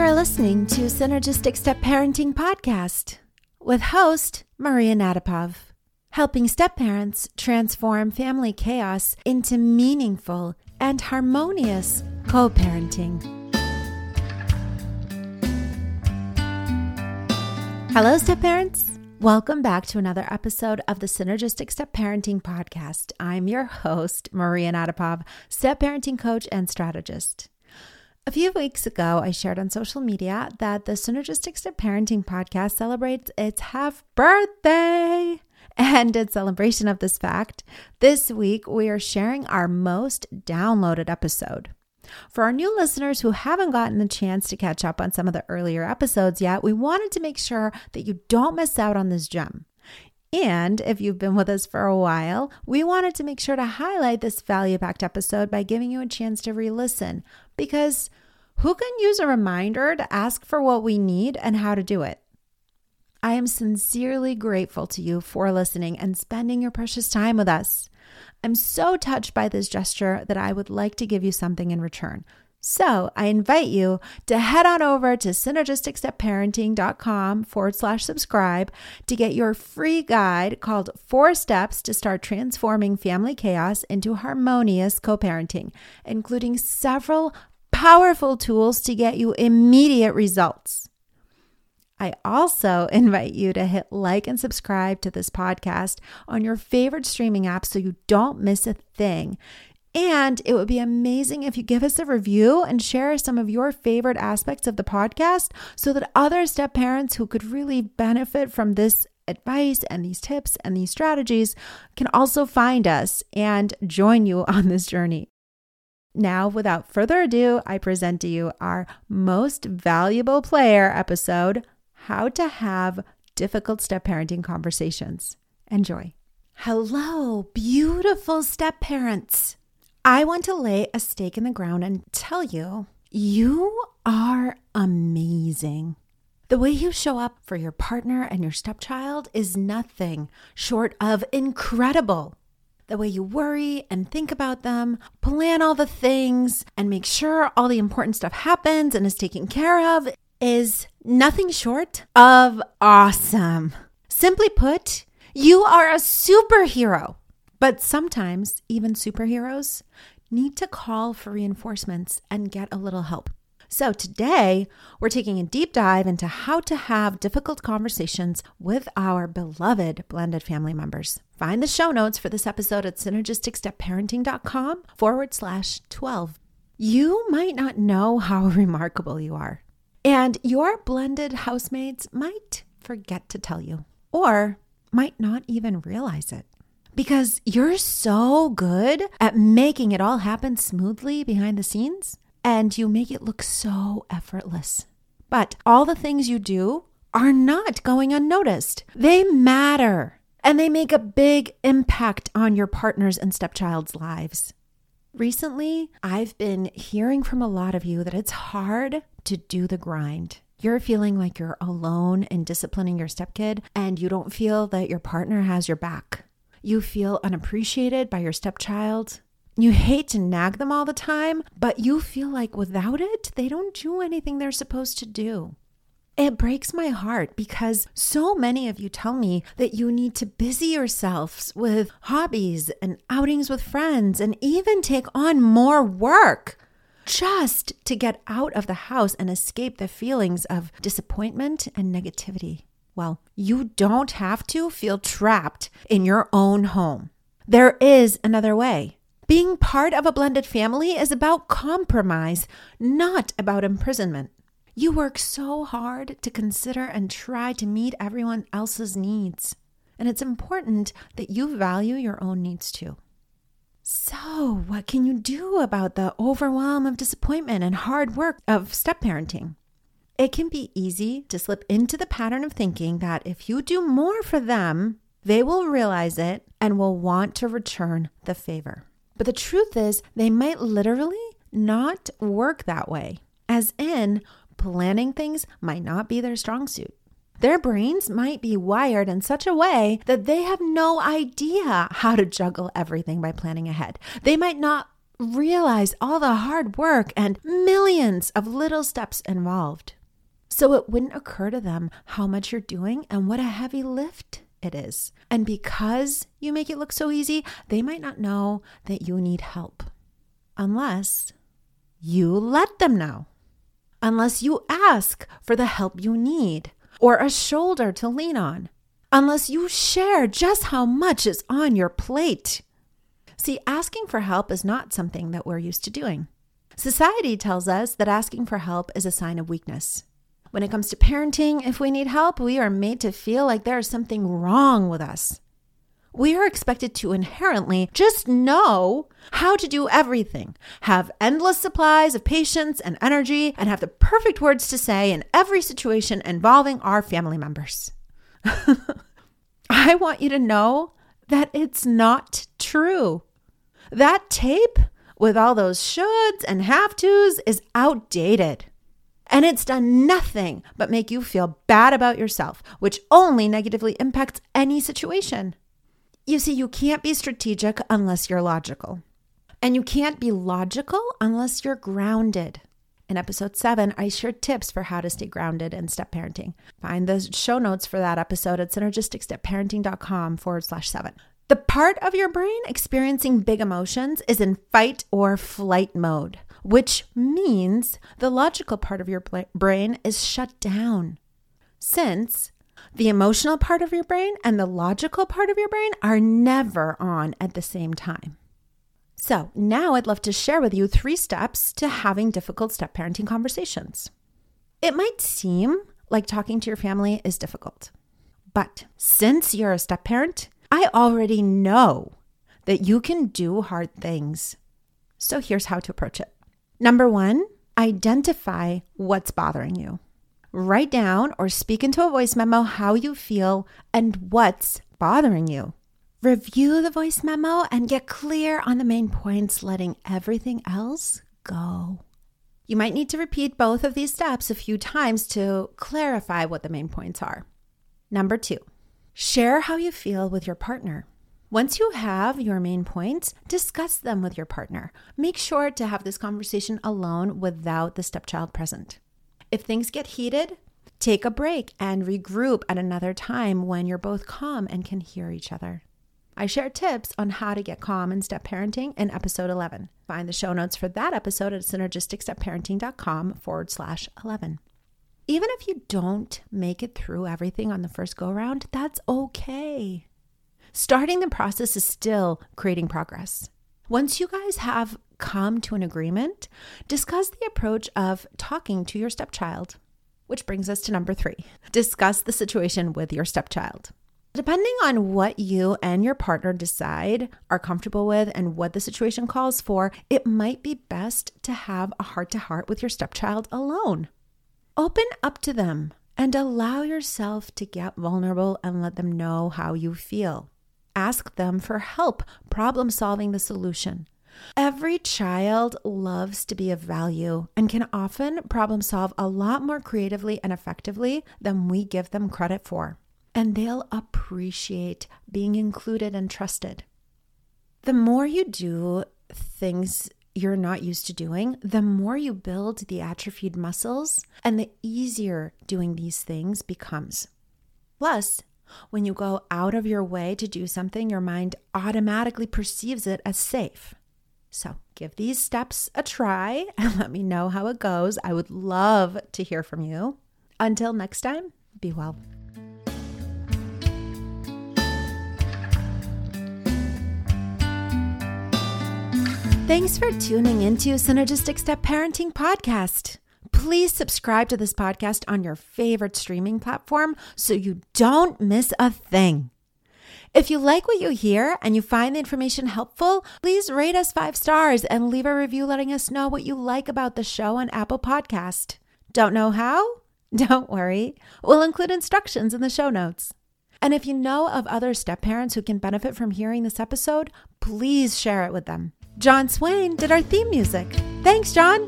You're listening to Synergistic Step Parenting Podcast with host Maria Nadapov, helping step parents transform family chaos into meaningful and harmonious co parenting. Hello, step parents. Welcome back to another episode of the Synergistic Step Parenting Podcast. I'm your host, Maria Nadapov, step parenting coach and strategist. A few weeks ago, I shared on social media that the Synergistic Step Parenting Podcast celebrates its half birthday. And in celebration of this fact, this week we are sharing our most downloaded episode. For our new listeners who haven't gotten the chance to catch up on some of the earlier episodes yet, we wanted to make sure that you don't miss out on this gem. And if you've been with us for a while, we wanted to make sure to highlight this value packed episode by giving you a chance to re listen because who can use a reminder to ask for what we need and how to do it? I am sincerely grateful to you for listening and spending your precious time with us. I'm so touched by this gesture that I would like to give you something in return. So I invite you to head on over to synergisticstepparenting.com forward slash subscribe to get your free guide called Four Steps to Start Transforming Family Chaos into Harmonious Co parenting, including several powerful tools to get you immediate results. I also invite you to hit like and subscribe to this podcast on your favorite streaming app so you don't miss a thing. And it would be amazing if you give us a review and share some of your favorite aspects of the podcast so that other step parents who could really benefit from this advice and these tips and these strategies can also find us and join you on this journey. Now, without further ado, I present to you our most valuable player episode how to have difficult step parenting conversations. Enjoy. Hello, beautiful step parents. I want to lay a stake in the ground and tell you, you are amazing. The way you show up for your partner and your stepchild is nothing short of incredible. The way you worry and think about them, plan all the things, and make sure all the important stuff happens and is taken care of is nothing short of awesome. Simply put, you are a superhero. But sometimes, even superheroes need to call for reinforcements and get a little help. So, today we're taking a deep dive into how to have difficult conversations with our beloved blended family members. Find the show notes for this episode at synergisticstepparenting.com forward slash 12. You might not know how remarkable you are. And your blended housemates might forget to tell you or might not even realize it because you're so good at making it all happen smoothly behind the scenes and you make it look so effortless. But all the things you do are not going unnoticed, they matter and they make a big impact on your partner's and stepchild's lives. Recently, I've been hearing from a lot of you that it's hard to do the grind. You're feeling like you're alone in disciplining your stepkid, and you don't feel that your partner has your back. You feel unappreciated by your stepchild. You hate to nag them all the time, but you feel like without it, they don't do anything they're supposed to do. It breaks my heart because so many of you tell me that you need to busy yourselves with hobbies and outings with friends and even take on more work just to get out of the house and escape the feelings of disappointment and negativity. Well, you don't have to feel trapped in your own home. There is another way. Being part of a blended family is about compromise, not about imprisonment. You work so hard to consider and try to meet everyone else's needs. And it's important that you value your own needs too. So, what can you do about the overwhelm of disappointment and hard work of step parenting? It can be easy to slip into the pattern of thinking that if you do more for them, they will realize it and will want to return the favor. But the truth is, they might literally not work that way. As in, planning things might not be their strong suit. Their brains might be wired in such a way that they have no idea how to juggle everything by planning ahead. They might not realize all the hard work and millions of little steps involved. So it wouldn't occur to them how much you're doing and what a heavy lift it is. And because you make it look so easy, they might not know that you need help unless you let them know, unless you ask for the help you need or a shoulder to lean on, unless you share just how much is on your plate. See, asking for help is not something that we're used to doing. Society tells us that asking for help is a sign of weakness. When it comes to parenting, if we need help, we are made to feel like there is something wrong with us. We are expected to inherently just know how to do everything, have endless supplies of patience and energy, and have the perfect words to say in every situation involving our family members. I want you to know that it's not true. That tape with all those shoulds and have tos is outdated. And it's done nothing but make you feel bad about yourself, which only negatively impacts any situation. You see, you can't be strategic unless you're logical. And you can't be logical unless you're grounded. In episode seven, I shared tips for how to stay grounded in step parenting. Find the show notes for that episode at synergisticstepparenting.com forward slash seven. The part of your brain experiencing big emotions is in fight or flight mode which means the logical part of your brain is shut down. Since the emotional part of your brain and the logical part of your brain are never on at the same time. So, now I'd love to share with you three steps to having difficult step parenting conversations. It might seem like talking to your family is difficult, but since you're a step parent, I already know that you can do hard things. So, here's how to approach it. Number one, identify what's bothering you. Write down or speak into a voice memo how you feel and what's bothering you. Review the voice memo and get clear on the main points, letting everything else go. You might need to repeat both of these steps a few times to clarify what the main points are. Number two, share how you feel with your partner. Once you have your main points, discuss them with your partner. Make sure to have this conversation alone without the stepchild present. If things get heated, take a break and regroup at another time when you're both calm and can hear each other. I share tips on how to get calm in step parenting in episode 11. Find the show notes for that episode at synergisticstepparenting.com forward slash 11. Even if you don't make it through everything on the first go round, that's okay. Starting the process is still creating progress. Once you guys have come to an agreement, discuss the approach of talking to your stepchild. Which brings us to number three discuss the situation with your stepchild. Depending on what you and your partner decide are comfortable with and what the situation calls for, it might be best to have a heart to heart with your stepchild alone. Open up to them and allow yourself to get vulnerable and let them know how you feel. Ask them for help problem solving the solution. Every child loves to be of value and can often problem solve a lot more creatively and effectively than we give them credit for. And they'll appreciate being included and trusted. The more you do things you're not used to doing, the more you build the atrophied muscles and the easier doing these things becomes. Plus, when you go out of your way to do something, your mind automatically perceives it as safe. So give these steps a try and let me know how it goes. I would love to hear from you. Until next time, be well. Thanks for tuning into Synergistic Step Parenting Podcast please subscribe to this podcast on your favorite streaming platform so you don't miss a thing. If you like what you hear and you find the information helpful, please rate us five stars and leave a review letting us know what you like about the show on Apple Podcast. Don't know how? Don't worry. We'll include instructions in the show notes. And if you know of other step parents who can benefit from hearing this episode, please share it with them. John Swain did our theme music. Thanks, John.